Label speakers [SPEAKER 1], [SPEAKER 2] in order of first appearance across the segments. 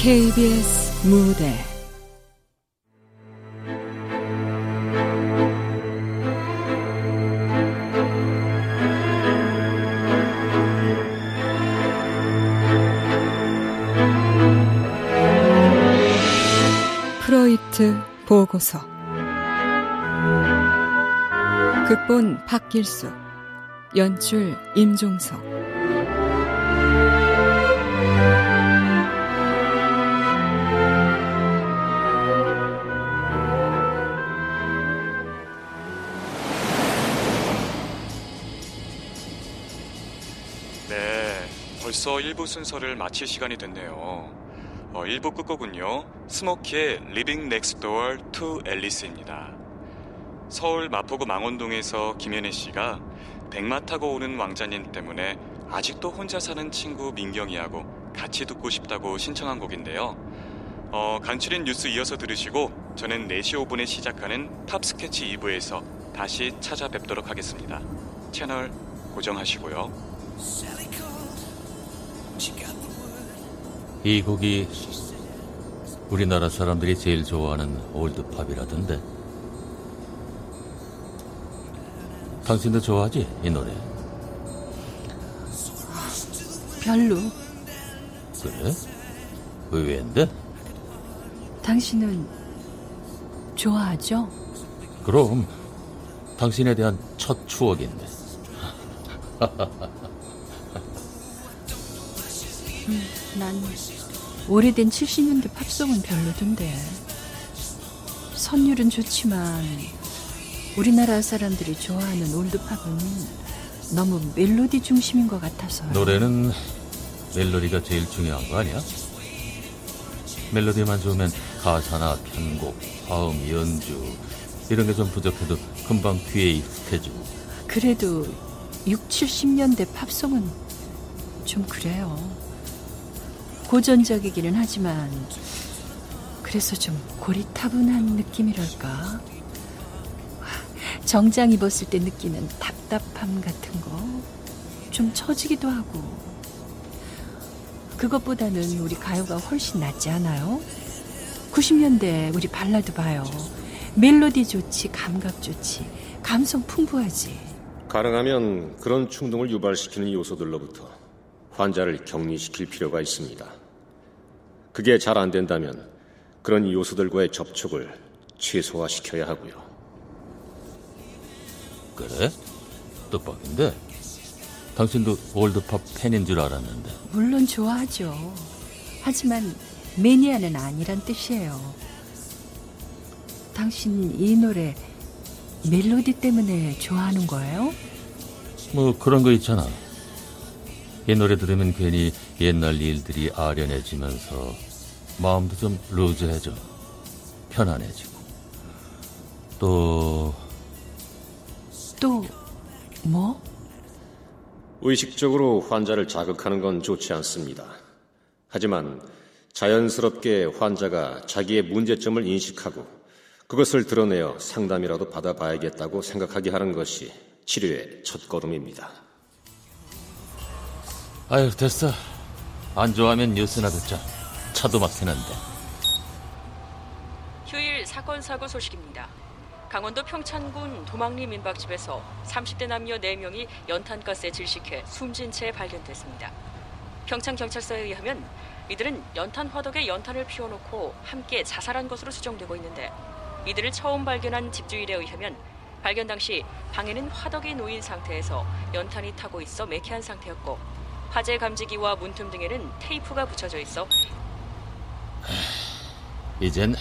[SPEAKER 1] KBS 무대. 프로이트 보고서. 극본 박길수. 연출 임종석
[SPEAKER 2] 벌써 1부 순서를 마칠 시간이 됐네요. 어, 1부 끝곡은요. 스모키의 Living Next Door to Alice입니다. 서울 마포구 망원동에서 김현애 씨가 백마 타고 오는 왕자님 때문에 아직도 혼자 사는 친구 민경이하고 같이 듣고 싶다고 신청한 곡인데요. 어, 간추린 뉴스 이어서 들으시고 저는 4시 5분에 시작하는 팝 스케치 2부에서 다시 찾아뵙도록 하겠습니다. 채널 고정하시고요.
[SPEAKER 3] 이 곡이 우리나라 사람들이 제일 좋아하는 올드팝이라던데. 당신도 좋아하지, 이 노래?
[SPEAKER 1] 별로
[SPEAKER 3] 그래? 의외인데?
[SPEAKER 1] 당신은 좋아하죠?
[SPEAKER 3] 그럼 당신에 대한 첫 추억인데.
[SPEAKER 1] 난 오래된 70년대 팝송은 별로던데. 선율은 좋지만 우리나라 사람들이 좋아하는 올드팝은 너무 멜로디 중심인 것 같아서.
[SPEAKER 3] 노래는 멜로디가 제일 중요한 거 아니야? 멜로디만 좋으면 가사나 편곡, 화음, 연주 이런 게 좀 부족해도 금방 귀에 익숙해지고
[SPEAKER 1] 그래도 6, 70년대 팝송은 좀 그래요. 고전적이기는 하지만 그래서 좀 고리타분한 느낌이랄까. 정장 입었을 때 느끼는 답답함 같은 거 좀 처지기도 하고 그것보다는 우리 가요가 훨씬 낫지 않아요? 90년대 우리 발라드 봐요. 멜로디 좋지, 감각 좋지, 감성 풍부하지.
[SPEAKER 4] 가능하면 그런 충동을 유발시키는 요소들로부터 환자를 격리시킬 필요가 있습니다. 그게 잘 안 된다면 그런 요소들과의 접촉을 최소화시켜야 하고요.
[SPEAKER 3] 그래? 뜻밖인데 당신도 올드팝 팬인 줄 알았는데
[SPEAKER 1] 물론 좋아하죠. 하지만 매니아는 아니란 뜻이에요. 당신 이 노래 멜로디 때문에 좋아하는 거예요?
[SPEAKER 3] 뭐 그런 거 있잖아 이 노래 들으면 괜히 옛날 일들이 아련해지면서 마음도 좀 루즈해져 편안해지고 또
[SPEAKER 1] 또 뭐?
[SPEAKER 4] 의식적으로 환자를 자극하는 건 좋지 않습니다. 하지만 자연스럽게 환자가 자기의 문제점을 인식하고 그것을 드러내어 상담이라도 받아봐야겠다고 생각하게 하는 것이 치료의 첫걸음입니다.
[SPEAKER 3] 아유 됐어 안 좋아하면 뉴스나 듣자 차도 막히는데
[SPEAKER 5] 휴일 사건 사고 소식입니다. 강원도 평창군 도망리 민박집에서 30대 남녀 4명이 연탄가스에 질식해 숨진 채 발견됐습니다. 평창경찰서에 의하면 이들은 연탄 화덕에 연탄을 피워놓고 함께 자살한 것으로 추정되고 있는데 이들을 처음 발견한 집주인에 의하면 발견 당시 방에는 화덕이 놓인 상태에서 연탄이 타고 있어 매캐한 상태였고 화재 감지기와 문틈 등에는 테이프가 붙여져 있어
[SPEAKER 3] 이젠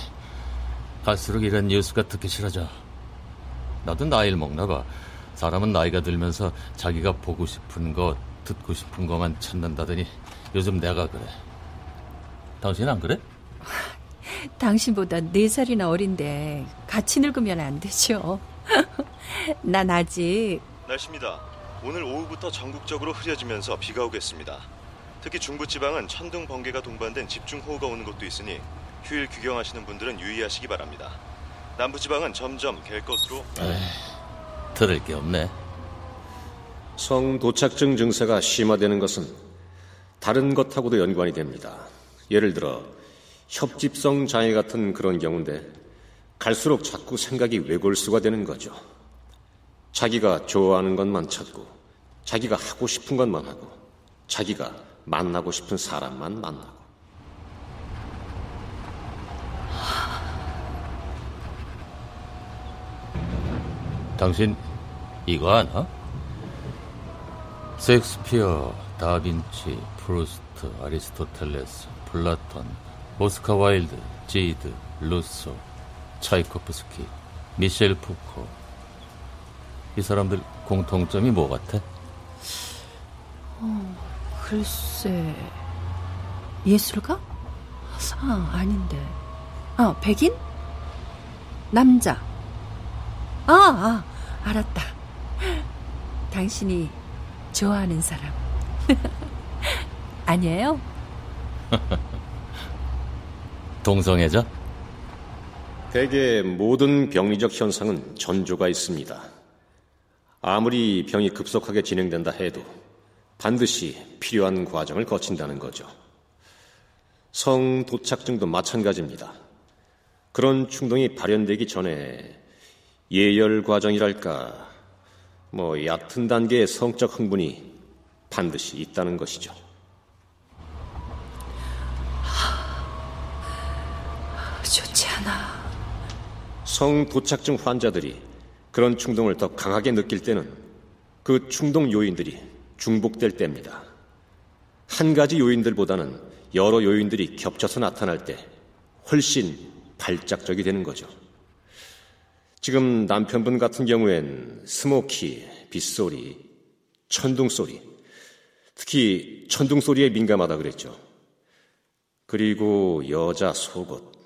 [SPEAKER 3] 갈수록 이런 뉴스가 듣기 싫어져. 나도 나이를 먹나 봐. 사람은 나이가 들면서 자기가 보고 싶은 거, 듣고 싶은 것만 찾는다더니 요즘 내가 그래. 당신 안 그래?
[SPEAKER 1] 당신보다 4살이나 어린데 같이 늙으면 안 되죠. 난 아직
[SPEAKER 6] 날씨입니다. 오늘 오후부터 전국적으로 흐려지면서 비가 오겠습니다. 특히 중부지방은 천둥 번개가 동반된 집중호우가 오는 곳도 있으니 휴일 귀경하시는 분들은 유의하시기 바랍니다. 남부지방은 점점 갤 것으로
[SPEAKER 3] 들을 게 없네.
[SPEAKER 4] 성 도착증 증세가 심화되는 것은 다른 것하고도 연관이 됩니다. 예를 들어 협집성 장애 같은 그런 경우인데 갈수록 자꾸 생각이 외골수가 되는 거죠. 자기가 좋아하는 것만 찾고 자기가 하고 싶은 것만 하고 자기가 만나고 싶은 사람만 만나고
[SPEAKER 3] 당신 이거 아나? 섹스피어, 다빈치, 프루스트, 아리스토텔레스, 플라톤, 오스카 와일드, 제이드, 루소, 차이코프스키, 미셸 푸코. 이 사람들 공통점이 뭐 같아?
[SPEAKER 1] 글쎄, 예술가? 아, 아닌데. 아, 백인? 남자. 아, 아, 알았다. 당신이 좋아하는 사람. 아니에요?
[SPEAKER 3] 동성애자?
[SPEAKER 4] 대개 모든 병리적 현상은 전조가 있습니다. 아무리 병이 급속하게 진행된다 해도 반드시 필요한 과정을 거친다는 거죠. 성 도착증도 마찬가지입니다. 그런 충동이 발현되기 전에 예열 과정이랄까, 뭐 얕은 단계의 성적 흥분이 반드시 있다는 것이죠.
[SPEAKER 1] 좋지 않아.
[SPEAKER 4] 성 도착증 환자들이 그런 충동을 더 강하게 느낄 때는 그 충동 요인들이 중복될 때입니다. 한 가지 요인들보다는 여러 요인들이 겹쳐서 나타날 때 훨씬 발작적이 되는 거죠. 지금 남편분 같은 경우엔 스모키, 빗소리, 천둥소리, 특히 천둥소리에 민감하다 그랬죠. 그리고 여자 속옷,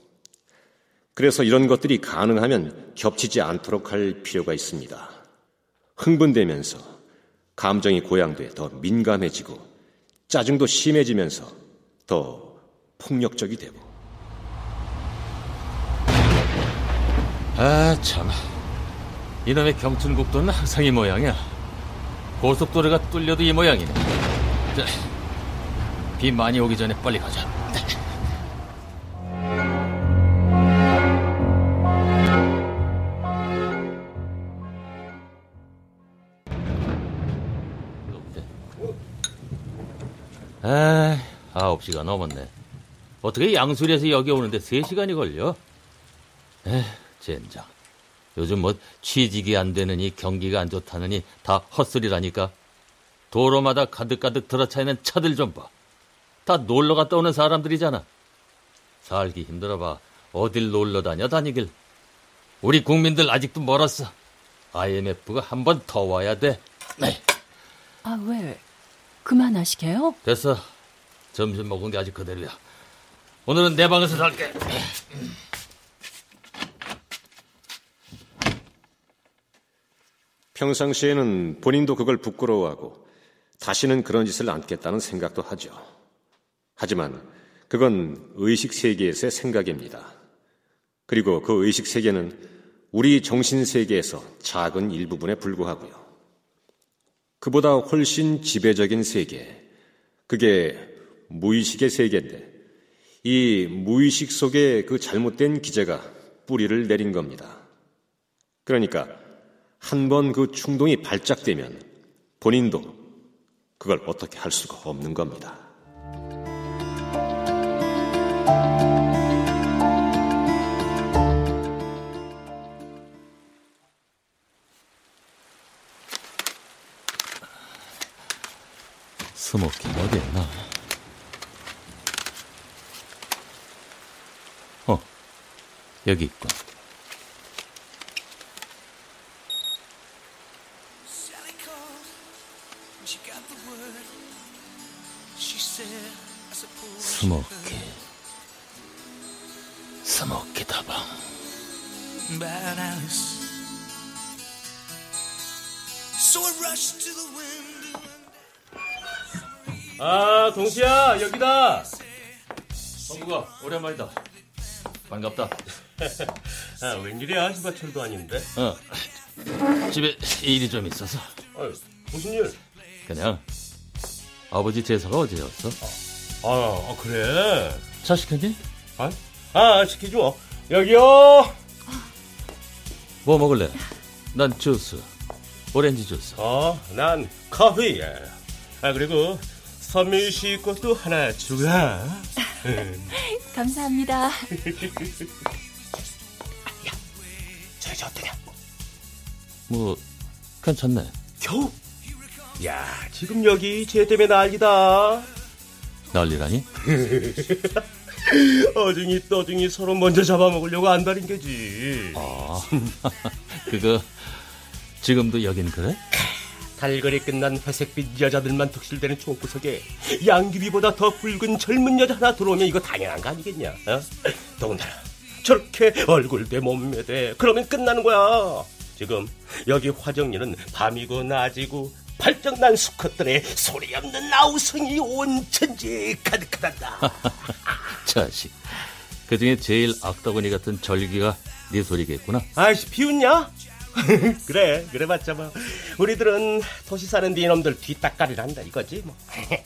[SPEAKER 4] 그래서 이런 것들이 가능하면 겹치지 않도록 할 필요가 있습니다. 흥분되면서 감정이 고양돼 더 민감해지고 짜증도 심해지면서 더 폭력적이 되고
[SPEAKER 3] 아, 참. 이놈의 경춘국도는 항상 이 모양이야. 고속도로가 뚫려도 이 모양이네. 자, 비 많이 오기 전에 빨리 가자. 아, 아홉 시가 넘었네. 어떻게 양수리에서 여기 오는데 세 시간이 걸려? 에, 젠장. 요즘 뭐 취직이 안 되느니 경기가 안 좋다느니 다 헛소리라니까. 도로마다 가득가득 들어차있는 차들 좀 봐. 다 놀러 갔다 오는 사람들이잖아. 살기 힘들어 봐. 어딜 놀러 다녀 다니길. 우리 국민들 아직도 멀었어. IMF가 한 번 더 와야 돼. 네.
[SPEAKER 1] 아, 왜? 그만하시게요?
[SPEAKER 3] 됐어. 점심 먹은 게 아직 그대로야. 오늘은 내 방에서 살게.
[SPEAKER 4] 평상시에는 본인도 그걸 부끄러워하고 다시는 그런 짓을 않겠다는 생각도 하죠. 하지만 그건 의식 세계에서의 생각입니다. 그리고 그 의식 세계는 우리 정신 세계에서 작은 일부분에 불과하고요. 그보다 훨씬 지배적인 세계, 그게 무의식의 세계인데 이 무의식 속에 그 잘못된 기제가 뿌리를 내린 겁니다. 그러니까 한 번 그 충동이 발작되면 본인도 그걸 어떻게 할 수가 없는 겁니다.
[SPEAKER 3] 스모키 어디 있나? 어, 여기 있군.
[SPEAKER 7] Sally called when she got the word. She said, I suppose.
[SPEAKER 3] 스모키. 스모키 다방.
[SPEAKER 7] Bad Alice. So I rushed to the window.
[SPEAKER 3] 아, 동시야, 여기다. 성구가 오랜만이다. 반갑다.
[SPEAKER 8] 아, 웬일이야? 휴가철도 아닌데.
[SPEAKER 3] 어, 집에 일이 좀 있어서
[SPEAKER 8] 아유, 무슨 일?
[SPEAKER 3] 그냥 아버지 제사가 어제였어.
[SPEAKER 8] 아, 아, 그래.
[SPEAKER 3] 차 시켰니?
[SPEAKER 8] 아, 아 시키죠. 여기요.
[SPEAKER 3] 뭐 먹을래? 난 주스. 오렌지 주스.
[SPEAKER 8] 어, 난 커피. 아 그리고 선미 씨 것도 하나 주가.
[SPEAKER 1] 감사합니다.
[SPEAKER 8] 저저 어떠냐?
[SPEAKER 3] 뭐 괜찮네.
[SPEAKER 8] 겨우. 야, 지금 여기 쟤 때문에 난리다.
[SPEAKER 3] 난리라니?
[SPEAKER 8] 어중이 떠중이 서로 먼저 잡아먹으려고 안달인 게지.
[SPEAKER 3] 아, 그거 지금도 여긴 그래?
[SPEAKER 8] 달걀이 끝난 회색빛 여자들만 득실대는 총구석에 양귀비보다 더 붉은 젊은 여자 하나 들어오면 이거 당연한 거 아니겠냐? 어? 더군다나 저렇게 얼굴대 몸매대 그러면 끝나는 거야. 지금 여기 화정리는 밤이고 낮이고 발정난 수컷들의 소리 없는 나우성이 온 천지에 가득하단다.
[SPEAKER 3] 자식. 그 중에 제일 악다구니 같은 절기가 네 소리겠구나.
[SPEAKER 8] 아이씨 비웃냐? 그래 그래봤자 뭐. 우리들은 도시 사는 네 놈들 뒷따까리란다 이거지 뭐.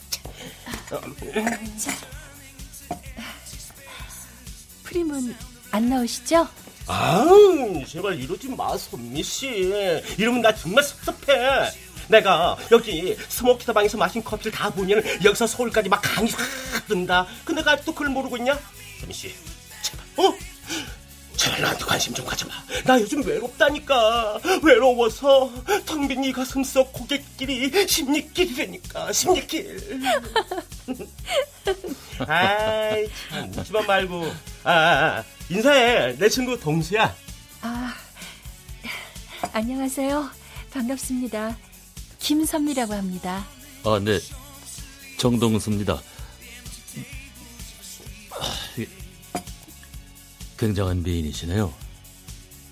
[SPEAKER 1] 프림은 안 나오시죠?
[SPEAKER 8] 아우 제발 이러지 마 선미 씨. 이러면 나 정말 섭섭해. 내가 여기 스모키더 방에서 마신 커피를 다 보면 여기서 서울까지 막 강이 확 든다. 근데 내가 아직도 그걸 모르고 있냐? 선미 씨. 제발. 어? 제발 나한테 관심 좀 가져봐 나 요즘 외롭다니까 외로워서 텅 빈 이 가슴 속 고갯길이 십리길이라니까 십리길 아이 참 묻지만 말고 아, 아, 아 인사해 내 친구 동수야
[SPEAKER 1] 아, 안녕하세요. 반갑습니다. 김선미라고 합니다.
[SPEAKER 3] 아, 네. 정동수입니다. 아, 굉장한 미인이시네요.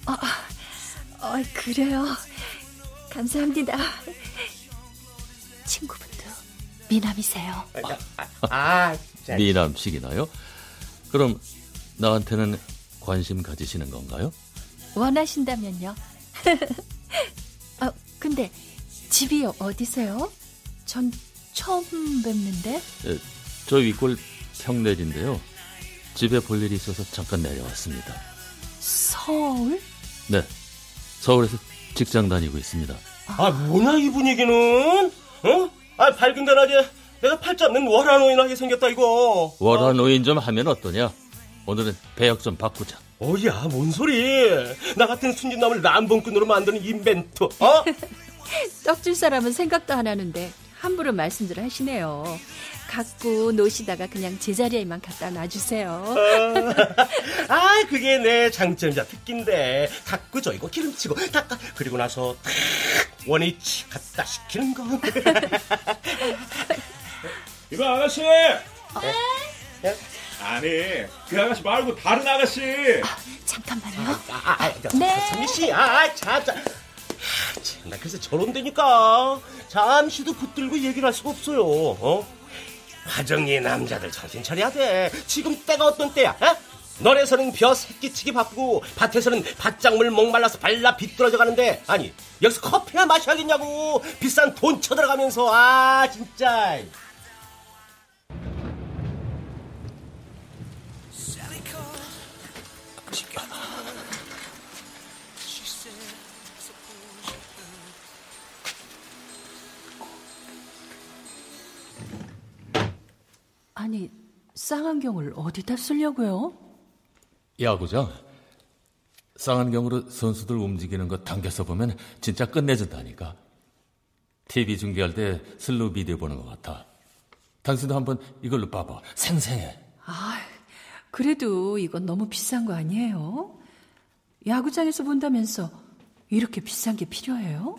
[SPEAKER 1] 어, 그래요. 감사합니다. 친구분도 미남이세요.
[SPEAKER 8] 아, 아 진짜
[SPEAKER 3] 미남식이나요? 그럼 나한테는 관심 가지시는 건가요?
[SPEAKER 1] 원하신다면요. 아, 근데 집이 어디세요? 전 처음 뵙는데.
[SPEAKER 3] 에, 저 윗골 평내리인데요. 집에 볼 일이 있어서 잠깐 내려왔습니다.
[SPEAKER 1] 서울?
[SPEAKER 3] 네. 서울에서 직장 다니고 있습니다.
[SPEAKER 8] 아 뭐냐 이 분위기는 어? 아 밝은 데낮에 내가 팔 잡는 월화노인하게 생겼다 이거
[SPEAKER 3] 월화노인 좀 하면 어떠냐? 오늘은 배역 좀 바꾸자.
[SPEAKER 8] 어야 뭔 소리 나 같은 순진남을 남봉꾼으로 만드는 인벤터 어?
[SPEAKER 1] 떡줄 사람은 생각도 안 하는데 함부로 말씀들 하시네요. 갖고 노시다가 그냥 제자리에만 갖다 놔주세요.
[SPEAKER 8] 아 그게 내 장점이자 특기인데 닦고 저이고 기름치고 닦아 그리고 나서 탁 원위치 갖다 시키는 거
[SPEAKER 9] 이거 아가씨! 아니, 그 아가씨 말고 다른 아가씨!
[SPEAKER 1] 잠깐만요.
[SPEAKER 8] 아, 아, 아,
[SPEAKER 1] 네.
[SPEAKER 8] 선미 씨, 아, 아, 자, 자. 아, 참, 나 그래서 저런 데니까 잠시도 붙들고 얘기를 할 수가 없어요. 어? 화정리 남자들 정신 차려야 돼. 지금 때가 어떤 때야? 어? 너네서는 벼 새끼치기 바쁘고 밭에서는 밭작물 목말라서 발라 비뚤어져 가는데 아니 여기서 커피나 마셔야겠냐고 비싼 돈 쳐들어가면서 아 진짜
[SPEAKER 1] 아니, 쌍안경을 어디다 쓰려고요?
[SPEAKER 3] 야구장. 쌍안경으로 선수들 움직이는 거 당겨서 보면 진짜 끝내준다니까. TV 중계할 때 슬로우 비디오 보는 것 같아. 당신도 한번 이걸로 봐봐. 생생해.
[SPEAKER 1] 아, 그래도 이건 너무 비싼 거 아니에요? 야구장에서 본다면서 이렇게 비싼 게 필요해요?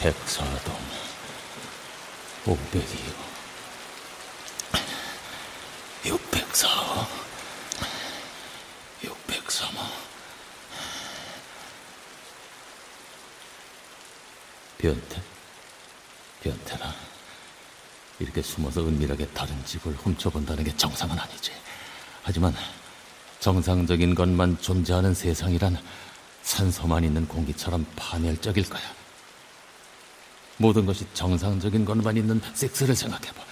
[SPEAKER 3] 백사동 502호 604호 603호 변태? 변태나 이렇게 숨어서 은밀하게 다른 집을 훔쳐본다는 게 정상은 아니지 하지만 정상적인 것만 존재하는 세상이란 산소만 있는 공기처럼 파멸적일 거야. 모든 것이 정상적인 것만 있는 섹스를 생각해봐.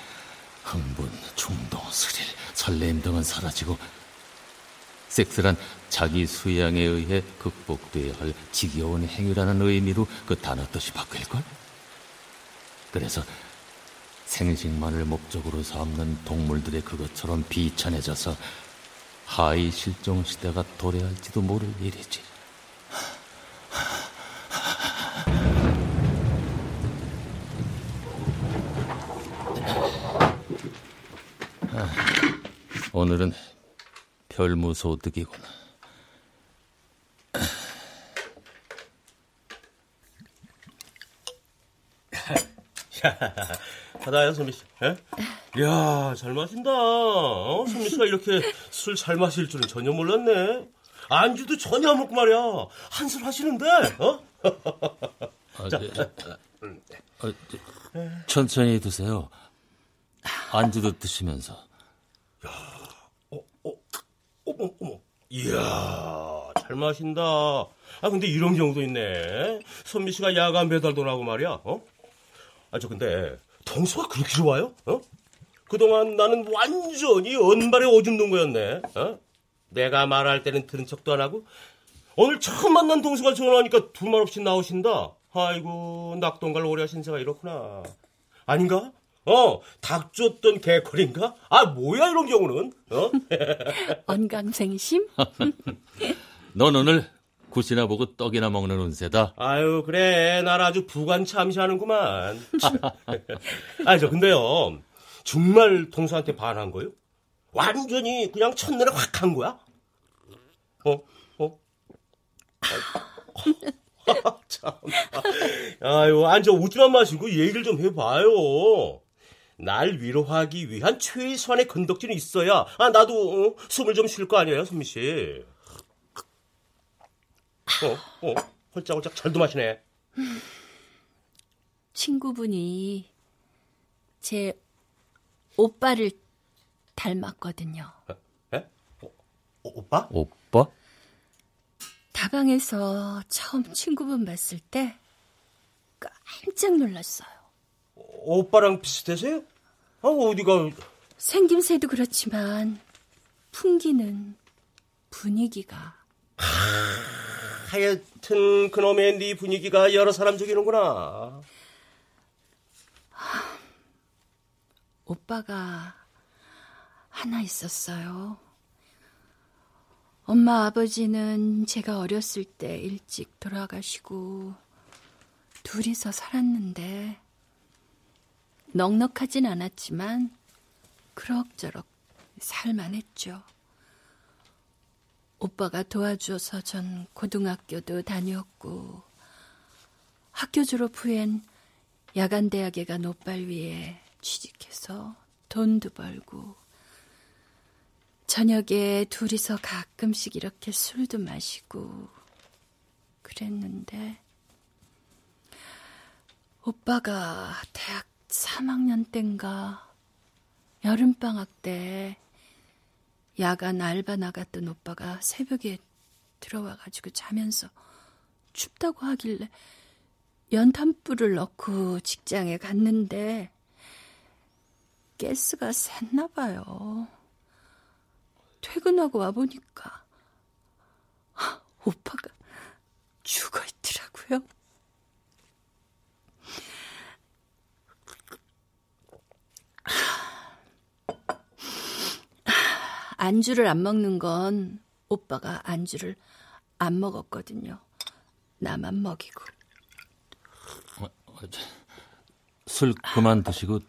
[SPEAKER 3] 흥분, 충동, 스릴, 설렘 등은 사라지고 섹스란 자기 수양에 의해 극복돼야 할 지겨운 행위라는 의미로 그 단어 뜻이 바뀔걸? 그래서 생식만을 목적으로 삼는 동물들의 그것처럼 비천해져서 하이 실종 시대가 도래할지도 모를 일이지. 오늘은 별무소득이구나.
[SPEAKER 8] 하다야 선미 씨. 예? 이야 잘 마신다. 어? 선미 씨가 이렇게 술 잘 마실 줄은 전혀 몰랐네. 안주도 전혀 안 먹고 말이야. 한술 하시는데. 어?
[SPEAKER 3] 아, 네. 아, 네. 천천히 드세요. 안주도 드시면서.
[SPEAKER 8] 어, 어, 어머, 어머. 이야, 잘 마신다. 아, 근데 이런 경우도 있네. 선미 씨가 야간 배달도 하고 말이야. 어? 아, 저 근데 동수가 그렇게 좋아요? 어? 그동안 나는 완전히 언발에 오줌 놓은 거였네. 어? 내가 말할 때는 들은 척도 안 하고 오늘 처음 만난 동수가 전화하니까 두말 없이 나오신다. 아이고 낙동갈 오래 하신 새가 이렇구나. 아닌가? 어, 닭 쫓던 개콜인가? 아, 뭐야, 이런 경우는? 어?
[SPEAKER 1] 언강생심?
[SPEAKER 3] 넌 오늘 굿이나 보고 떡이나 먹는 운세다.
[SPEAKER 8] 아유, 그래. 날 아주 부관 참시하는구만. 아, 저, 근데요. 정말 동서한테 반한 거요? 완전히 그냥 첫눈에 확 한 거야? 어? 어? 아, 참. 아유, 앉아 웃지만 마시고 얘기를 좀 해봐요. 날 위로하기 위한 최소한의 건덕지는 있어야, 아, 나도, 어, 숨을 좀 쉴 거 아니에요, 선미 씨. 어, 어, 홀짝홀짝 잘도 마시네.
[SPEAKER 1] 친구분이 제 오빠를 닮았거든요.
[SPEAKER 8] 에? 어, 오빠?
[SPEAKER 3] 오빠?
[SPEAKER 1] 다방에서 처음 친구분 봤을 때 깜짝 놀랐어요.
[SPEAKER 8] 오빠랑 비슷해서요? 아, 어디가.
[SPEAKER 1] 생김새도 그렇지만 풍기는 분위기가
[SPEAKER 8] 하여튼 그놈의 네 분위기가 여러 사람 죽이는구나.
[SPEAKER 1] 오빠가 하나 있었어요. 엄마 아버지는 제가 어렸을 때 일찍 돌아가시고 둘이서 살았는데 넉넉하진 않았지만 그럭저럭 살만했죠. 오빠가 도와줘서 전 고등학교도 다녔고 학교 졸업 후엔 야간 대학에 간 오빠를 위해 취직해서 돈도 벌고 저녁에 둘이서 가끔씩 이렇게 술도 마시고 그랬는데 오빠가 대학 3학년 땐가 여름방학 때 야간 알바 나갔던 오빠가 새벽에 들어와가지고 자면서 춥다고 하길래 연탄불을 넣고 직장에 갔는데 가스가 샜나 봐요. 퇴근하고 와보니까 오빠가 죽어 있더라고요. 안주를 안 먹는 건 오빠가 안주를 안 먹었거든요. 나만 먹이고.
[SPEAKER 3] 술 그만 드시고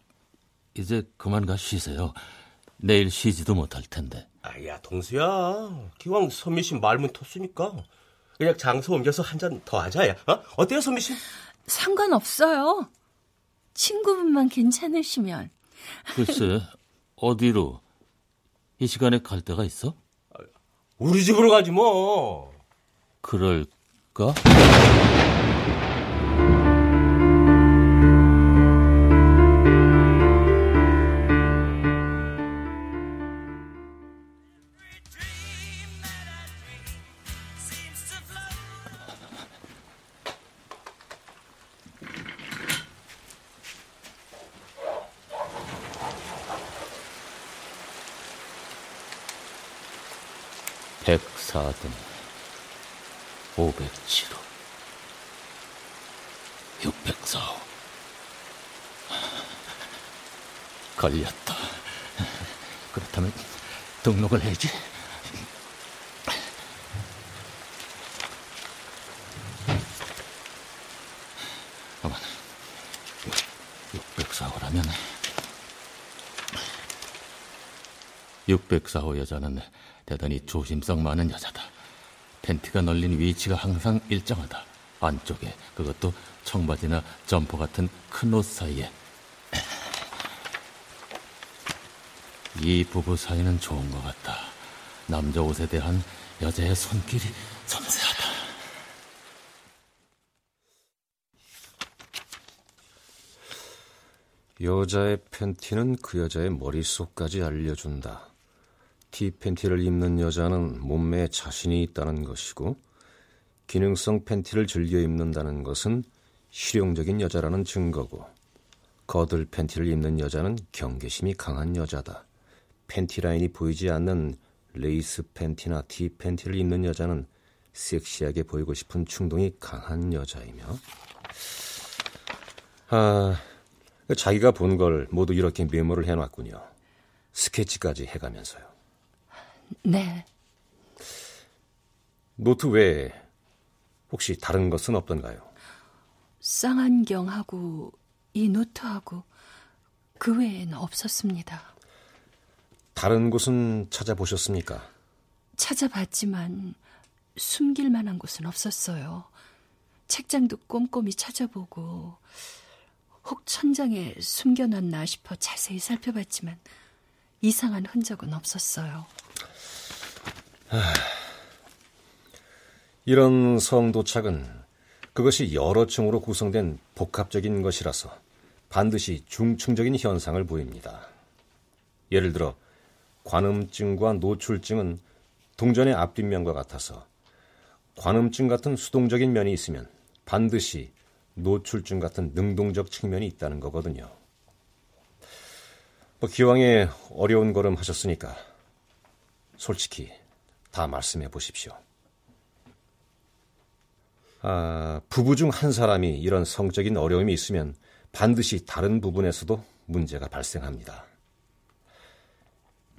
[SPEAKER 3] 이제 그만 가 쉬세요. 내일 쉬지도 못할 텐데.
[SPEAKER 8] 아야, 동수야. 기왕 선미 씨 말문 텄으니까 그냥 장소 옮겨서 한 잔 더 하자, 야. 어? 어때요, 선미 씨?
[SPEAKER 1] 상관없어요. 친구분만 괜찮으시면.
[SPEAKER 3] 글쎄, 어디로? 이 시간에 갈 데가 있어?
[SPEAKER 8] 우리 집으로 가지 뭐.
[SPEAKER 3] 그럴까? 104등 507호 604호 걸렸다. 그렇다면 등록을 해야지. 어머나, 604호라면 604호 여자는 대단히 조심성 많은 여자다. 팬티가 널린 위치가 항상 일정하다. 안쪽에 그것도 청바지나 점퍼 같은 큰 옷 사이에 이 부부 사이는 좋은 것 같다. 남자 옷에 대한 여자의 손길이 섬세하다.
[SPEAKER 4] 여자의 팬티는 그 여자의 머릿속까지 알려준다. 티 팬티를 입는 여자는 몸매에 자신이 있다는 것이고, 기능성 팬티를 즐겨 입는다는 것은 실용적인 여자라는 증거고, 거들 팬티를 입는 여자는 경계심이 강한 여자다. 팬티 라인이 보이지 않는 레이스 팬티나 티 팬티를 입는 여자는 섹시하게 보이고 싶은 충동이 강한 여자이며, 아, 자기가 본 걸 모두 이렇게 메모를 해놨군요. 스케치까지 해가면서요.
[SPEAKER 1] 네.
[SPEAKER 4] 노트 외에 혹시 다른 것은 없던가요?
[SPEAKER 1] 쌍안경하고 이 노트하고 그 외엔 없었습니다.
[SPEAKER 4] 다른 곳은 찾아보셨습니까?
[SPEAKER 1] 찾아봤지만 숨길 만한 곳은 없었어요. 책장도 꼼꼼히 찾아보고 혹 천장에 숨겨놨나 싶어 자세히 살펴봤지만 이상한 흔적은 없었어요.
[SPEAKER 4] 이런 성도착은 그것이 여러 층으로 구성된 복합적인 것이라서 반드시 중층적인 현상을 보입니다. 예를 들어 관음증과 노출증은 동전의 앞뒷면과 같아서 관음증 같은 수동적인 면이 있으면 반드시 노출증 같은 능동적 측면이 있다는 거거든요. 뭐 기왕에 어려운 걸음 하셨으니까 솔직히 다 말씀해 보십시오. 아, 부부 중 한 사람이 이런 성적인 어려움이 있으면 반드시 다른 부분에서도 문제가 발생합니다.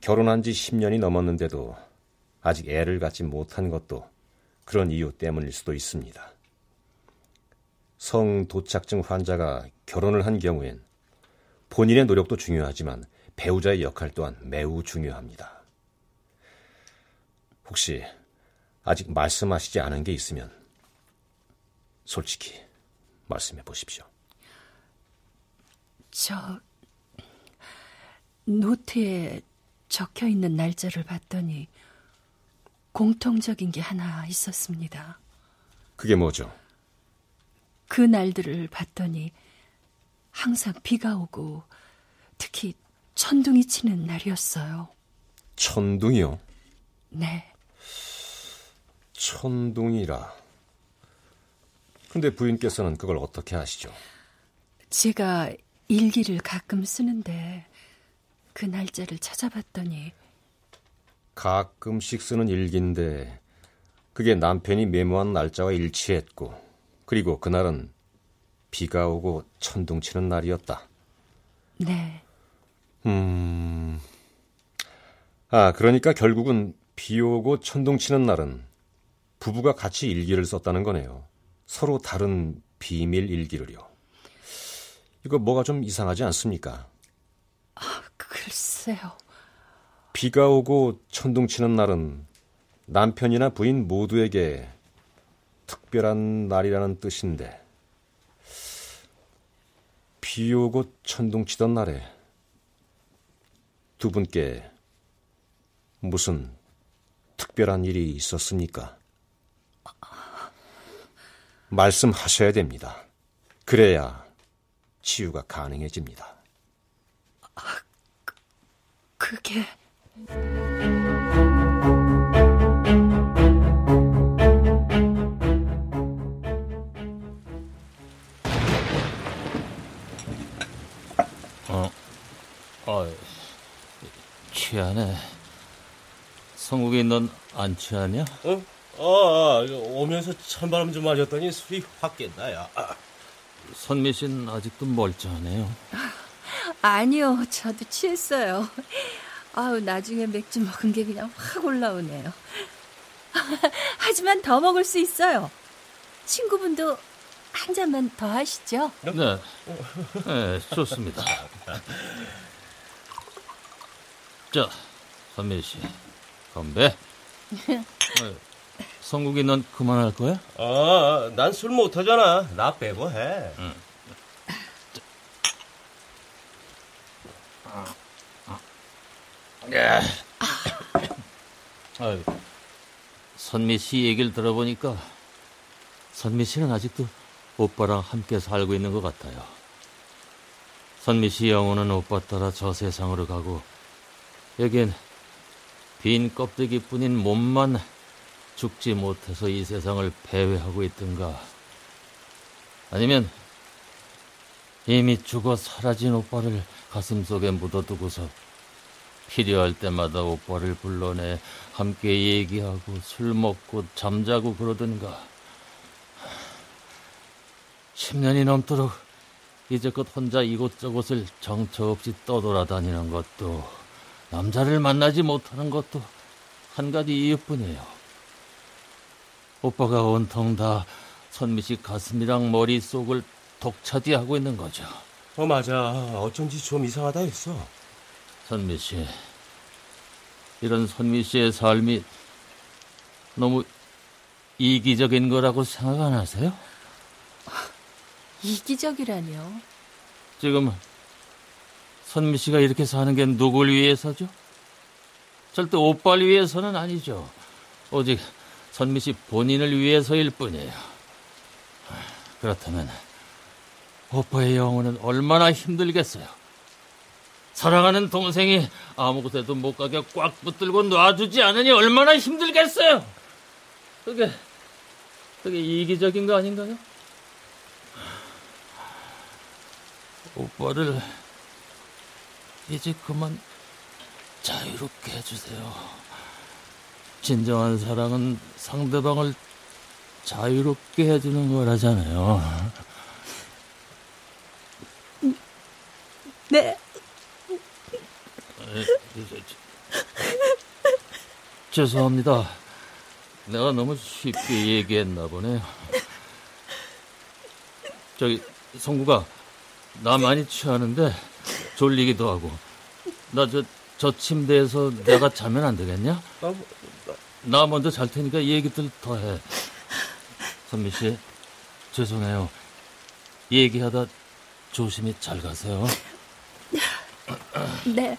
[SPEAKER 4] 결혼한 지 10년이 넘었는데도 아직 애를 갖지 못한 것도 그런 이유 때문일 수도 있습니다. 성도착증 환자가 결혼을 한 경우엔 본인의 노력도 중요하지만 배우자의 역할 또한 매우 중요합니다. 혹시 아직 말씀하시지 않은 게 있으면 솔직히 말씀해 보십시오.
[SPEAKER 1] 저 노트에 적혀 있는 날짜를 봤더니 공통적인 게 하나 있었습니다.
[SPEAKER 4] 그게 뭐죠?
[SPEAKER 1] 그 날들을 봤더니 항상 비가 오고 특히 천둥이 치는 날이었어요.
[SPEAKER 4] 천둥이요?
[SPEAKER 1] 네.
[SPEAKER 4] 천둥이라. 근데 부인께서는 그걸 어떻게 아시죠?
[SPEAKER 1] 제가 일기를 가끔 쓰는데 그 날짜를 찾아봤더니
[SPEAKER 4] 가끔씩 쓰는 일기인데 그게 남편이 메모한 날짜와 일치했고 그리고 그날은 비가 오고 천둥 치는 날이었다.
[SPEAKER 1] 네.
[SPEAKER 4] 음. 아, 그러니까 결국은 비 오고 천둥 치는 날은 부부가 같이 일기를 썼다는 거네요. 서로 다른 비밀 일기를요. 이거 뭐가 좀 이상하지 않습니까?
[SPEAKER 1] 아, 글쎄요.
[SPEAKER 4] 비가 오고 천둥 치는 날은 남편이나 부인 모두에게 특별한 날이라는 뜻인데, 비 오고 천둥 치던 날에 두 분께 무슨 특별한 일이 있었습니까? 말씀하셔야 됩니다. 그래야 치유가 가능해집니다.
[SPEAKER 1] 그게
[SPEAKER 3] 어, 취하네. 성국이 넌 안 취하냐?
[SPEAKER 8] 어? 어, 오면서 찬바람 좀 맞았더니 술이 확 깬다, 야. 아.
[SPEAKER 3] 선미 씨는 아직도 멀쩡하네요.
[SPEAKER 1] 아니요, 저도 취했어요. 아우, 나중에 맥주 먹은 게 그냥 확 올라오네요. 하지만 더 먹을 수 있어요. 친구분도 한 잔만 더 하시죠.
[SPEAKER 3] 네, 네 좋습니다. 자, 선미 씨, 건배. 어, 성국이 넌 그만할 거야?
[SPEAKER 8] 아, 난 술 못하잖아. 나 빼고 해. 응.
[SPEAKER 3] 야. 아유, 선미 씨 얘기를 들어보니까 선미 씨는 아직도 오빠랑 함께 살고 있는 것 같아요. 선미 씨 영혼은 오빠 따라 저 세상으로 가고 여긴 빈 껍데기뿐인 몸만 죽지 못해서 이 세상을 배회하고 있든가 아니면 이미 죽어 사라진 오빠를 가슴속에 묻어두고서 필요할 때마다 오빠를 불러내 함께 얘기하고 술 먹고 잠자고 그러든가. 10년이 넘도록 이제껏 혼자 이곳저곳을 정처 없이 떠돌아다니는 것도 남자를 만나지 못하는 것도 한 가지 이유뿐이에요. 오빠가 온통 다 선미 씨 가슴이랑 머릿속을 독차지하고 있는 거죠.
[SPEAKER 8] 어, 맞아. 어쩐지 좀 이상하다 했어.
[SPEAKER 3] 선미 씨, 이런 선미 씨의 삶이 너무 이기적인 거라고 생각 안 하세요?
[SPEAKER 1] 이기적이라뇨?
[SPEAKER 3] 지금 선미 씨가 이렇게 사는 게 누굴 위해서죠? 절대 오빠를 위해서는 아니죠. 오직 선미 씨 본인을 위해서일 뿐이에요. 그렇다면 오빠의 영혼은 얼마나 힘들겠어요. 사랑하는 동생이 아무 곳에도 못 가게 꽉 붙들고 놔주지 않으니 얼마나 힘들겠어요. 그게 그게 이기적인 거 아닌가요? 오빠를 이제 그만 자유롭게 해주세요. 진정한 사랑은 상대방을 자유롭게 해주는 거라잖아요.
[SPEAKER 1] 네.
[SPEAKER 3] 죄송합니다. 내가 너무 쉽게 얘기했나 보네요. 저기 성구가 나 많이 취하는데 졸리기도 하고 나 저 저 침대에서 내가 자면 안 되겠냐? 나 먼저 잘 테니까 얘기들 더 해. 선미 씨 죄송해요. 얘기하다 조심히 잘 가세요.
[SPEAKER 1] 네.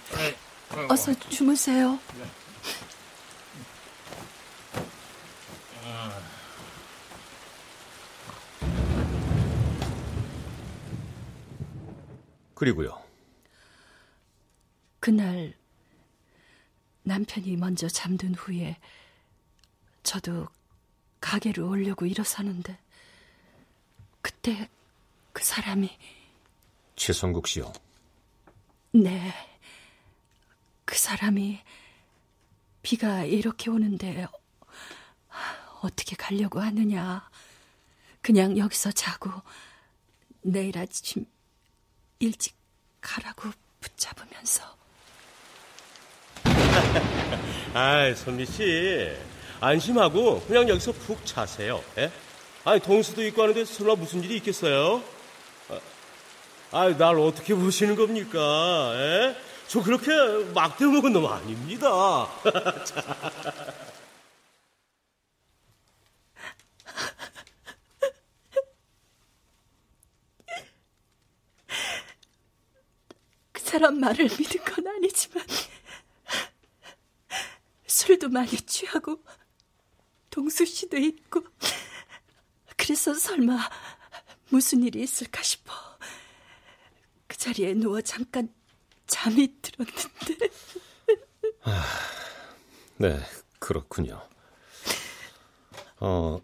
[SPEAKER 1] 어서 주무세요.
[SPEAKER 4] 그리고요.
[SPEAKER 1] 그날 남편이 먼저 잠든 후에 저도 가게를 오려고 일어서는데 그때 그 사람이
[SPEAKER 4] 최성국 씨요.
[SPEAKER 1] 네. 그 사람이 비가 이렇게 오는데 어떻게 가려고 하느냐. 그냥 여기서 자고 내일 아침 일찍 가라고 붙잡으면서.
[SPEAKER 8] 아이, 선미 씨. 안심하고 그냥 여기서 푹 자세요. 예? 아니, 동수도 있고 하는데 설마 무슨 일이 있겠어요? 아이, 날 어떻게 보시는 겁니까? 에? 저 그렇게 막대 먹은 놈 아닙니다.
[SPEAKER 1] 그 사람 말을 믿은 건 아니지만 술도 많이 취하고 동수 씨도 있고 그래서 설마 무슨 일이 있을까 싶어 그 자리에 누워 잠깐 잠이 들었는데
[SPEAKER 4] 아, 네 그렇군요 어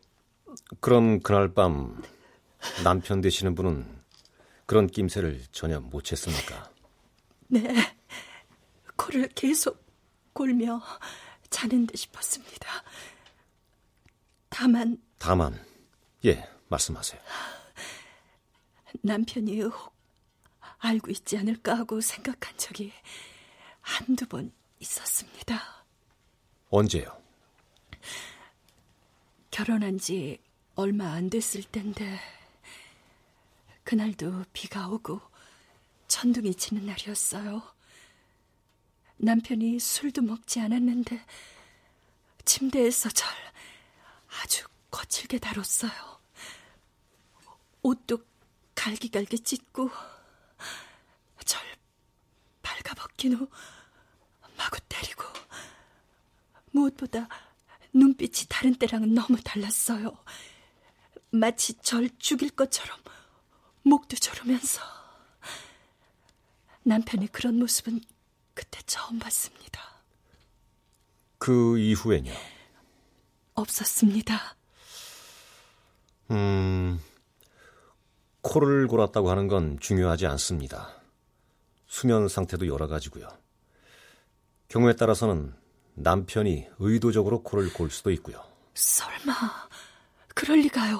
[SPEAKER 4] 그럼 그날 밤 남편 되시는 분은 그런 낌새를 전혀 못 챘습니까?
[SPEAKER 1] 네 코를 계속 골며 자는 듯 싶었습니다. 다만
[SPEAKER 4] 다만, 예, 말씀하세요.
[SPEAKER 1] 남편이 혹 알고 있지 않을까 하고 생각한 적이 한두 번 있었습니다.
[SPEAKER 4] 언제요?
[SPEAKER 1] 결혼한 지 얼마 안 됐을 텐데 그날도 비가 오고 천둥이 치는 날이었어요. 남편이 술도 먹지 않았는데 침대에서 절 아주 거칠게 다뤘어요. 옷도 갈기갈기 찢고 절 발가벗긴 후 마구 때리고 무엇보다 눈빛이 다른 때랑은 너무 달랐어요. 마치 절 죽일 것처럼 목도 조르면서 남편의 그런 모습은 그때 처음 봤습니다.
[SPEAKER 4] 그 이후엔요?
[SPEAKER 1] 없었습니다.
[SPEAKER 4] 음, 코를 골았다고 하는 건 중요하지 않습니다. 수면 상태도 여러 가지고요. 경우에 따라서는 남편이 의도적으로 코를 골 수도 있고요.
[SPEAKER 1] 설마 그럴 리가요.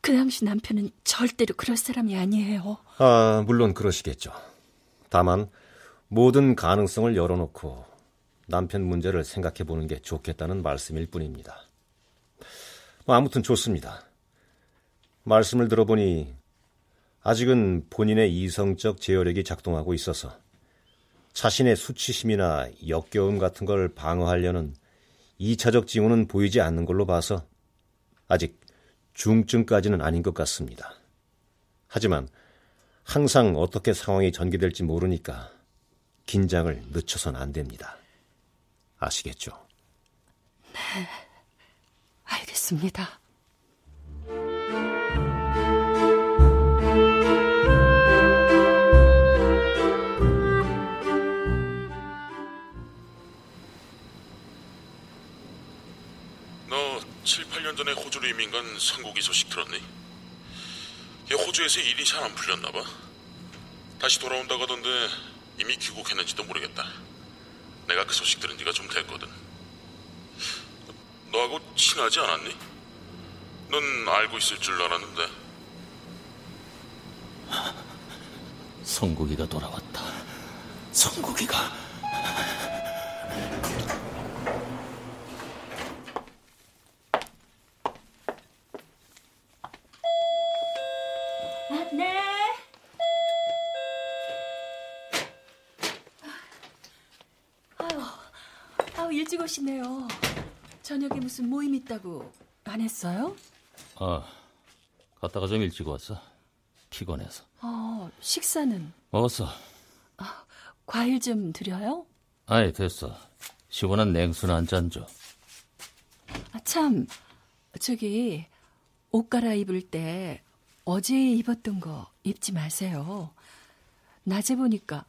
[SPEAKER 1] 그 당시 남편은 절대로 그럴 사람이 아니에요.
[SPEAKER 4] 아, 물론 그러시겠죠. 다만 모든 가능성을 열어놓고 남편 문제를 생각해 보는 게 좋겠다는 말씀일 뿐입니다. 뭐 아무튼 좋습니다. 말씀을 들어보니 아직은 본인의 이성적 제어력이 작동하고 있어서 자신의 수치심이나 역겨움 같은 걸 방어하려는 2차적 징후는 보이지 않는 걸로 봐서 아직 중증까지는 아닌 것 같습니다. 하지만 항상 어떻게 상황이 전개될지 모르니까 긴장을 늦춰선 안 됩니다. 아시겠죠?
[SPEAKER 1] 네, 알겠습니다.
[SPEAKER 10] 너 7, 8년 전에 호주로 이민 간 성국이 소식 들었니? 얘 호주에서 일이 잘 안 풀렸나 봐. 다시 돌아온다고 하던데 이미 귀국했는지도 모르겠다. 내가 그 소식 들은 지가 좀 됐거든. 너하고 친하지 않았니? 넌 알고 있을 줄 알았는데.
[SPEAKER 3] 성국이가 돌아왔다. 성국이가.
[SPEAKER 1] 아, 네. 아유, 오시네요. 저녁에 무슨 모임 있다고 안 했어요?
[SPEAKER 3] 아, 갔다가 좀 일찍 왔어. 피곤해서.
[SPEAKER 1] 어, 식사는
[SPEAKER 3] 먹었어.
[SPEAKER 1] 과일 좀 드려요?
[SPEAKER 3] 아이, 됐어. 시원한 냉수나 한 잔 줘.
[SPEAKER 1] 아, 참, 저기, 옷 갈아입을 때 어제 입었던 거 입지 마세요. 낮에 보니까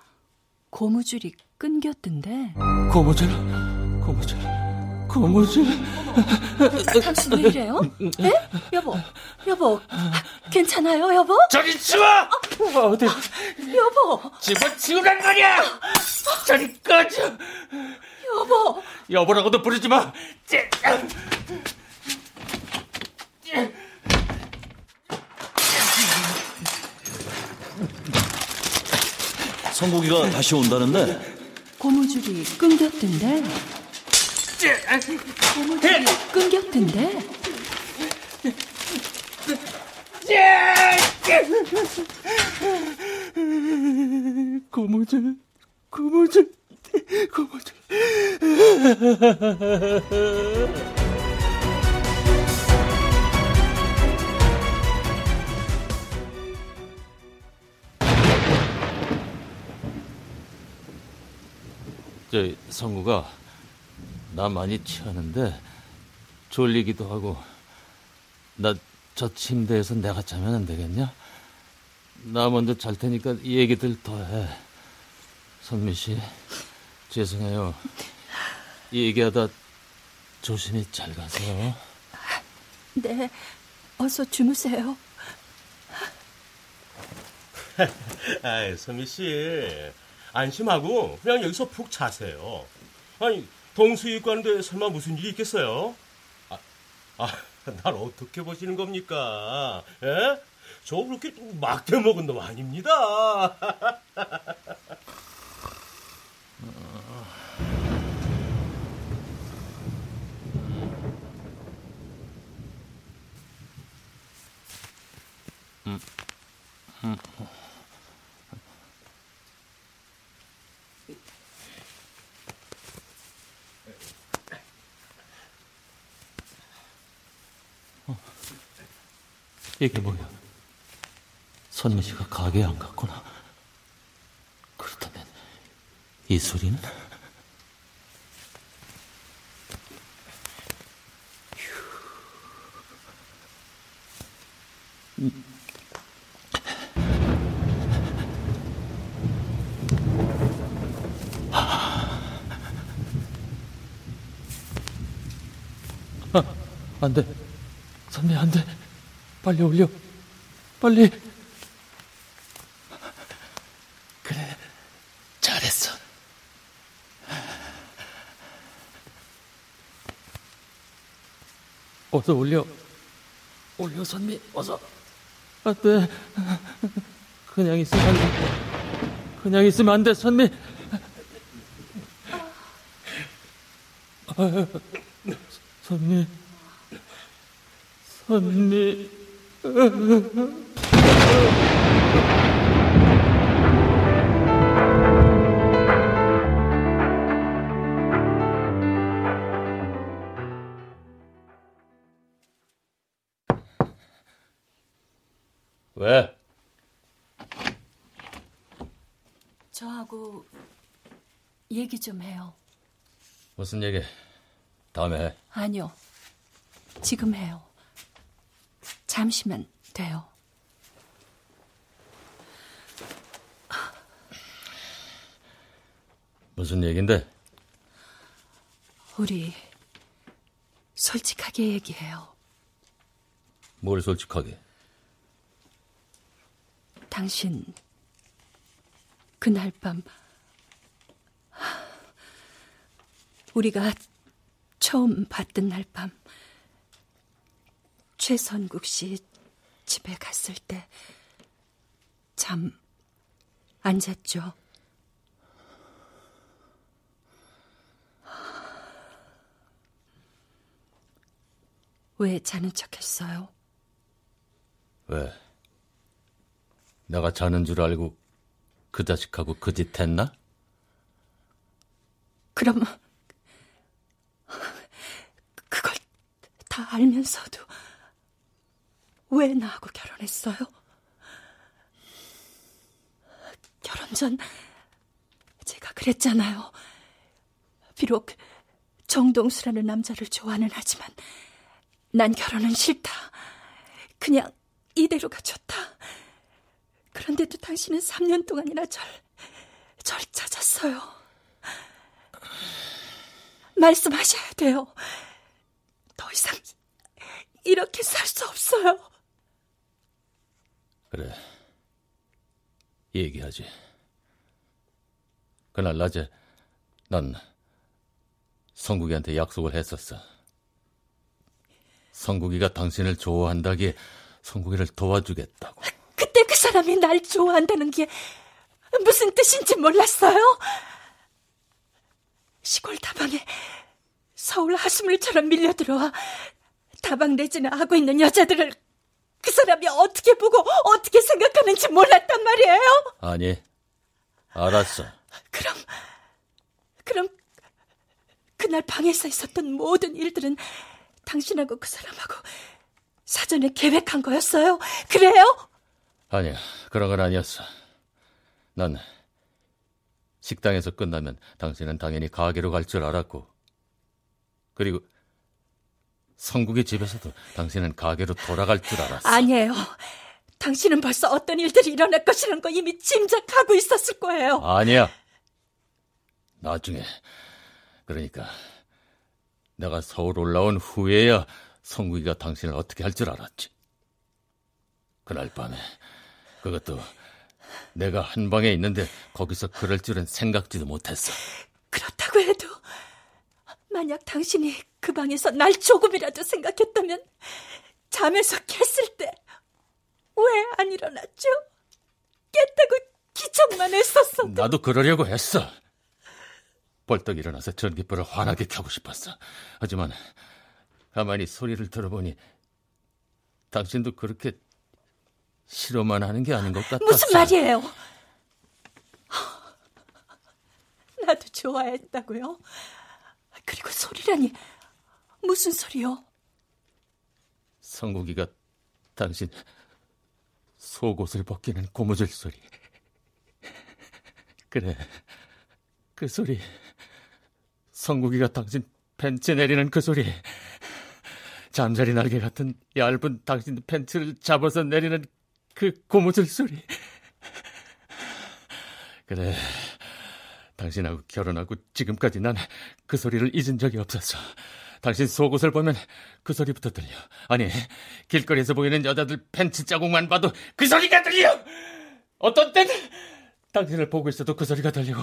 [SPEAKER 1] 고무줄이 끊겼던데.
[SPEAKER 3] 고무줄, 고무줄, 고무줄.
[SPEAKER 1] 당신 왜 이래요? 예? 여보, 여보, 괜찮아요, 여보?
[SPEAKER 3] 저리 치워! 어디
[SPEAKER 1] 여보,
[SPEAKER 3] 집어치우란 말이야! 저리 꺼져!
[SPEAKER 1] 여보,
[SPEAKER 3] 여보라고도 부르지 마! 찌-
[SPEAKER 11] 성국이가 다시 온다는데
[SPEAKER 1] 고무줄이 끊겼던데. 고무줄이 끊겼던데.
[SPEAKER 3] 고무줄, 고무줄, 고무줄. 저 성구가 나 많이 취하는데 졸리기도 하고 나 저 침대에서 내가 자면 안 되겠냐? 나 먼저 잘 테니까 이 얘기들 더 해. 선미 씨, 죄송해요. 이 얘기하다 조심히 잘 가세요.
[SPEAKER 1] 네, 어서 주무세요.
[SPEAKER 8] 아이, 서미 씨. 안심하고 그냥 여기서 푹 자세요. 아니, 동수 입고 하는데 설마 무슨 일이 있겠어요? 아, 아, 날 어떻게 보시는 겁니까? 예? 저 그렇게 막대 먹은 놈 아닙니다.
[SPEAKER 3] 음, 음. 이게 뭐야? 선미 씨가 가게에 안 갔구나. 그렇다면 이 소리는? 음. 아, 안 돼. 빨리 올려. 빨리. 그래, 잘했어. 어서 올려. 올려, 선미, 어서. 안 돼. 그냥 있으면 안 돼. 그냥 있으면 안 돼, 선미. 선미. 선미. 왜?
[SPEAKER 1] 저하고 얘기 좀 해요.
[SPEAKER 3] 무슨 얘기? 다음에 해.
[SPEAKER 1] 아니요. 지금 해요. 잠시만 돼요.
[SPEAKER 3] 무슨 얘긴데?
[SPEAKER 1] 우리 솔직하게 얘기해요.
[SPEAKER 3] 뭘 솔직하게?
[SPEAKER 1] 당신 그날 밤 우리가 처음 봤던 날 밤 최선국 씨 집에 갔을 때 잠 안 잤죠? 왜 자는 척 했어요?
[SPEAKER 3] 왜? 내가 자는 줄 알고 그 자식하고 그 짓 했나?
[SPEAKER 1] 그럼 그걸 다 알면서도 왜 나하고 결혼했어요? 결혼 전 제가 그랬잖아요. 비록 정동수라는 남자를 좋아는 하지만 난 결혼은 싫다. 그냥 이대로가 좋다. 그런데도 당신은 3년 동안이나 절, 절 찾았어요. 말씀하셔야 돼요. 더 이상 이렇게 살 수 없어요.
[SPEAKER 3] 그래. 얘기하지. 그날 낮에 난 성국이한테 약속을 했었어. 성국이가 당신을 좋아한다기에 성국이를 도와주겠다고.
[SPEAKER 1] 그때 그 사람이 날 좋아한다는 게 무슨 뜻인지 몰랐어요. 시골 다방에 서울 하수물처럼 밀려 들어와 다방 내지는 하고 있는 여자들을 그 사람이 어떻게 보고 어떻게 생각하는지 몰랐단 말이에요.
[SPEAKER 3] 아니, 알았어.
[SPEAKER 1] 그럼, 그럼 그날 방에서 있었던 모든 일들은 당신하고 그 사람하고 사전에 계획한 거였어요. 그래요?
[SPEAKER 3] 아니야, 그런 건 아니었어. 난 식당에서 끝나면 당신은 당연히 가게로 갈 줄 알았고, 그리고 성국의 집에서도 당신은 가게로 돌아갈 줄 알았어.
[SPEAKER 1] 아니에요. 당신은 벌써 어떤 일들이 일어날 것이라는 거 이미 짐작하고 있었을 거예요.
[SPEAKER 3] 아니야. 나중에, 그러니까 내가 서울 올라온 후에야 성국이가 당신을 어떻게 할 줄 알았지. 그날 밤에 그것도 내가 한 방에 있는데 거기서 그럴 줄은 생각지도 못했어.
[SPEAKER 1] 그렇다고 해도 만약 당신이 그 방에서 날 조금이라도 생각했다면 잠에서 깼을 때 왜 안 일어났죠? 깼다고 기척만 했었어.
[SPEAKER 3] 나도 그러려고 했어. 벌떡 일어나서 전기불을 환하게 켜고 싶었어. 하지만 가만히 소리를 들어보니 당신도 그렇게 싫어만 하는 게 아닌 것 같았어.
[SPEAKER 1] 무슨 말이에요? 나도 좋아했다고요? 그리고 소리라니 무슨 소리요?
[SPEAKER 3] 성국이가 당신 속옷을 벗기는 고무줄 소리. 그래, 그 소리. 성국이가 당신 팬츠 내리는 그 소리. 잠자리 날개 같은 얇은 당신 팬츠를 잡아서 내리는 그 고무줄 소리. 그래, 당신하고 결혼하고 지금까지 난 그 소리를 잊은 적이 없었어. 당신 속옷을 보면 그 소리부터 들려. 아니, 길거리에서 보이는 여자들 팬츠 자국만 봐도 그 소리가 들려! 어떤 때는 당신을 보고 있어도 그 소리가 들리고,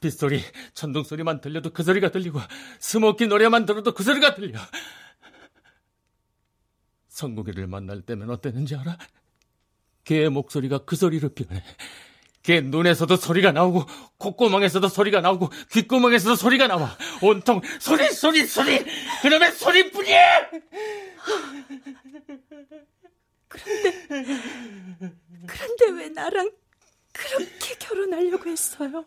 [SPEAKER 3] 빗소리, 천둥 소리만 들려도 그 소리가 들리고, 스모키 노래만 들어도 그 소리가 들려. 성국이를 만날 때면 어땠는지 알아? 걔의 목소리가 그 소리로 변해. 걔 눈에서도 소리가 나오고 콧구멍에서도 소리가 나오고 귓구멍에서도 소리가 나와. 온통 소리 소리 소리! 그놈의 소리뿐이야!
[SPEAKER 1] 그런데 그런데 왜 나랑 그렇게 결혼하려고 했어요?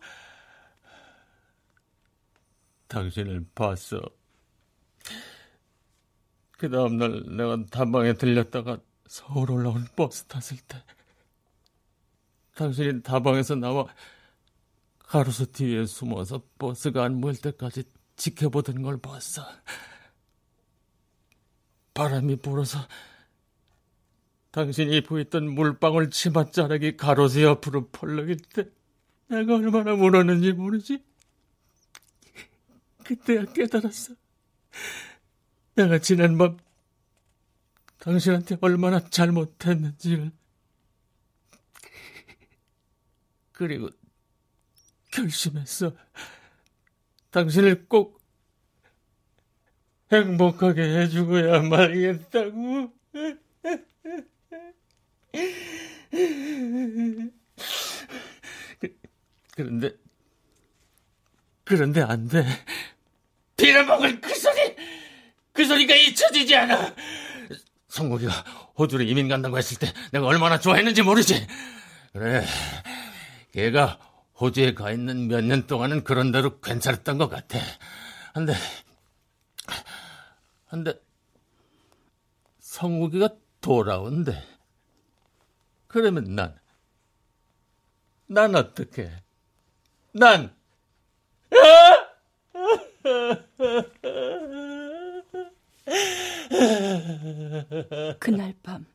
[SPEAKER 3] 당신을 봤어. 그 다음날 내가 단방에 들렸다가 서울 올라온 버스 탔을 때 당신이 다방에서 나와 가로수 뒤에 숨어서 버스가 안 모일 때까지 지켜보던 걸 봤어. 바람이 불어서 당신이 있던 물방울 치맛자락이 가로수 옆으로 펄럭일 때 내가 얼마나 울었는지 모르지? 그때야 깨달았어. 내가 지난 밤 당신한테 얼마나 잘못했는지를. 그리고 결심했어. 당신을 꼭 행복하게 해주고야 말겠다고. 그런데, 그런데 안 돼. 빌어먹을 그 소리! 그 소리가 잊혀지지 않아! 성국이가 호주로 이민 간다고 했을 때 내가 얼마나 좋아했는지 모르지? 그래, 걔가 호주에 가 있는 몇 년 동안은 그런 대로 괜찮았던 것 같아. 근데, 근데, 성욱이가 돌아온대. 그러면 난, 난 어떻게? 난,
[SPEAKER 1] 그날 밤,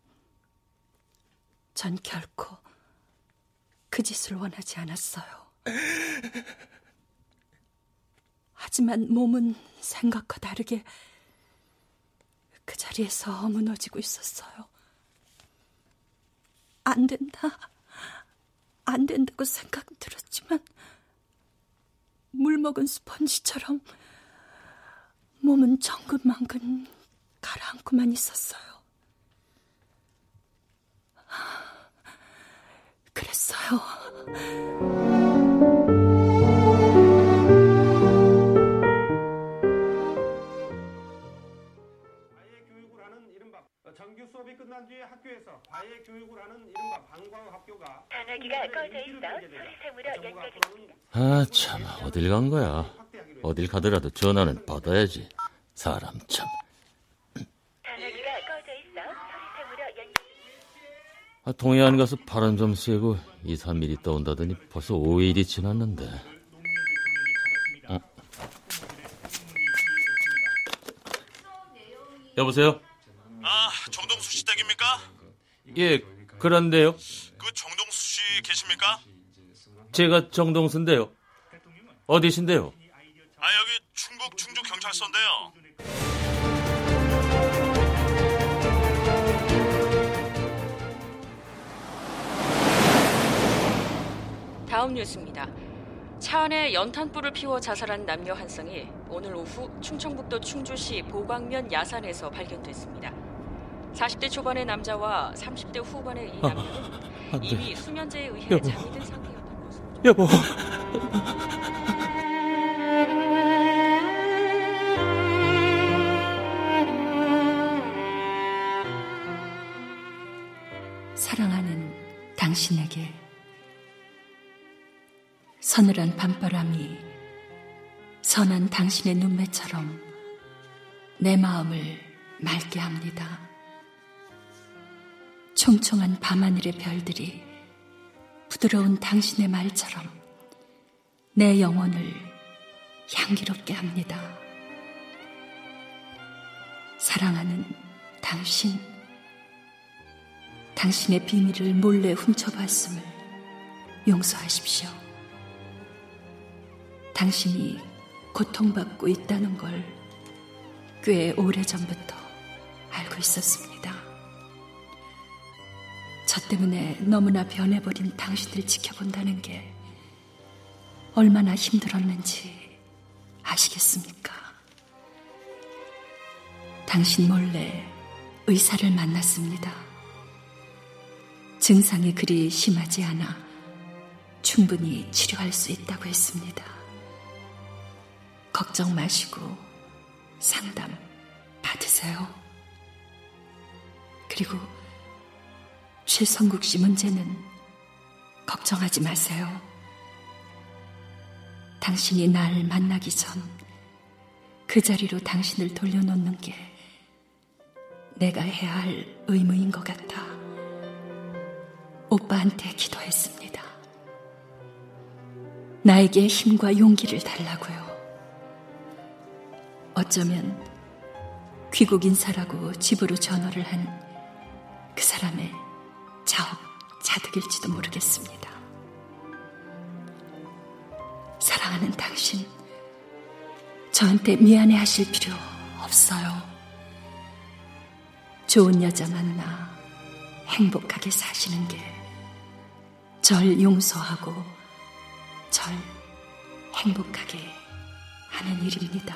[SPEAKER 1] 전 결코 그 짓을 원하지 않았어요. 하지만 몸은 생각과 다르게 그 자리에서 무너지고 있었어요. 안 된다. 안 된다고 생각 들었지만 물 먹은 스펀지처럼 몸은 정근만근 가라앉고만 있었어요. 그랬어요.
[SPEAKER 12] 정규 수업이 끝난 뒤에 학교에서 과외 교육을 하는 이른바 방과후 학교가
[SPEAKER 13] 전화기가 꺼져 있어 소리샘으로 연결됩니다.
[SPEAKER 3] 아, 참, 어딜 간 거야? 어딜 가더라도 전화는 받아야지. 사람 참.
[SPEAKER 13] 전화기가 꺼져 있어 소리샘으로 연결.
[SPEAKER 3] 아, 동해안 가서 바람 좀 쐬고 2, 3일 있다 온다더니 벌써 5일이 지났는데. 어? 여보세요?
[SPEAKER 10] 아, 정동수 씨 댁입니까?
[SPEAKER 3] 예, 그런데요.
[SPEAKER 10] 그 정동수 씨 계십니까?
[SPEAKER 3] 제가 정동수인데요. 어디신데요?
[SPEAKER 10] 아, 여기 충북 충주 경찰서인데요.
[SPEAKER 5] 다음 뉴스입니다. 차 안에 연탄불을 피워 자살한 남녀 한 쌍이 오늘 오후 충청북도 충주시 보광면 야산에서 발견됐습니다. 40대 초반의 남자와 30대 후반의 이 남녀는
[SPEAKER 3] 안 돼.
[SPEAKER 5] 이미 수면제에 의해
[SPEAKER 3] 여보.
[SPEAKER 5] 잠이 든 상태였던 것으로
[SPEAKER 3] 여보.
[SPEAKER 1] 서늘한 밤바람이 선한 당신의 눈매처럼 내 마음을 맑게 합니다. 총총한 밤하늘의 별들이 부드러운 당신의 말처럼 내 영혼을 향기롭게 합니다. 사랑하는 당신, 당신의 비밀을 몰래 훔쳐봤음을 용서하십시오. 당신이 고통받고 있다는 걸 꽤 오래전부터 알고 있었습니다. 저 때문에 너무나 변해버린 당신을 지켜본다는 게 얼마나 힘들었는지 아시겠습니까? 당신 몰래 의사를 만났습니다. 증상이 그리 심하지 않아 충분히 치료할 수 있다고 했습니다. 걱정 마시고 상담 받으세요. 그리고 최성국 씨 문제는 걱정하지 마세요. 당신이 날 만나기 전 그 자리로 당신을 돌려놓는 게 내가 해야 할 의무인 것 같아 오빠한테 기도했습니다. 나에게 힘과 용기를 달라고요. 어쩌면 귀국 인사라고 집으로 전화를 한 그 사람의 자업 자득일지도 모르겠습니다. 사랑하는 당신, 저한테 미안해 하실 필요 없어요. 좋은 여자 만나 행복하게 사시는 게 절 용서하고 절 행복하게 하는 일입니다.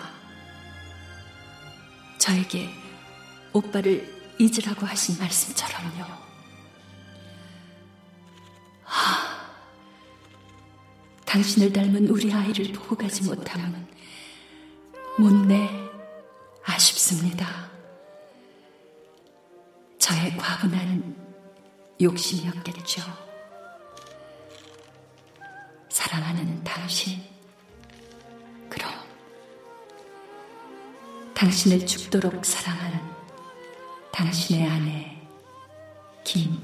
[SPEAKER 1] 저에게 오빠를 잊으라고 하신 말씀처럼요. 하, 당신을 닮은 우리 아이를 보고 가지 못하면 못내 아쉽습니다. 저의 과분한 욕심이었겠죠. 사랑하는 당신, 당신을 죽도록 사랑하는 당신의 아내 김선미.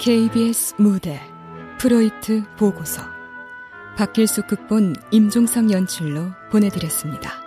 [SPEAKER 14] KBS 무대 프로이트 보고서 박길숙 극본 임종성 연출로 보내드렸습니다.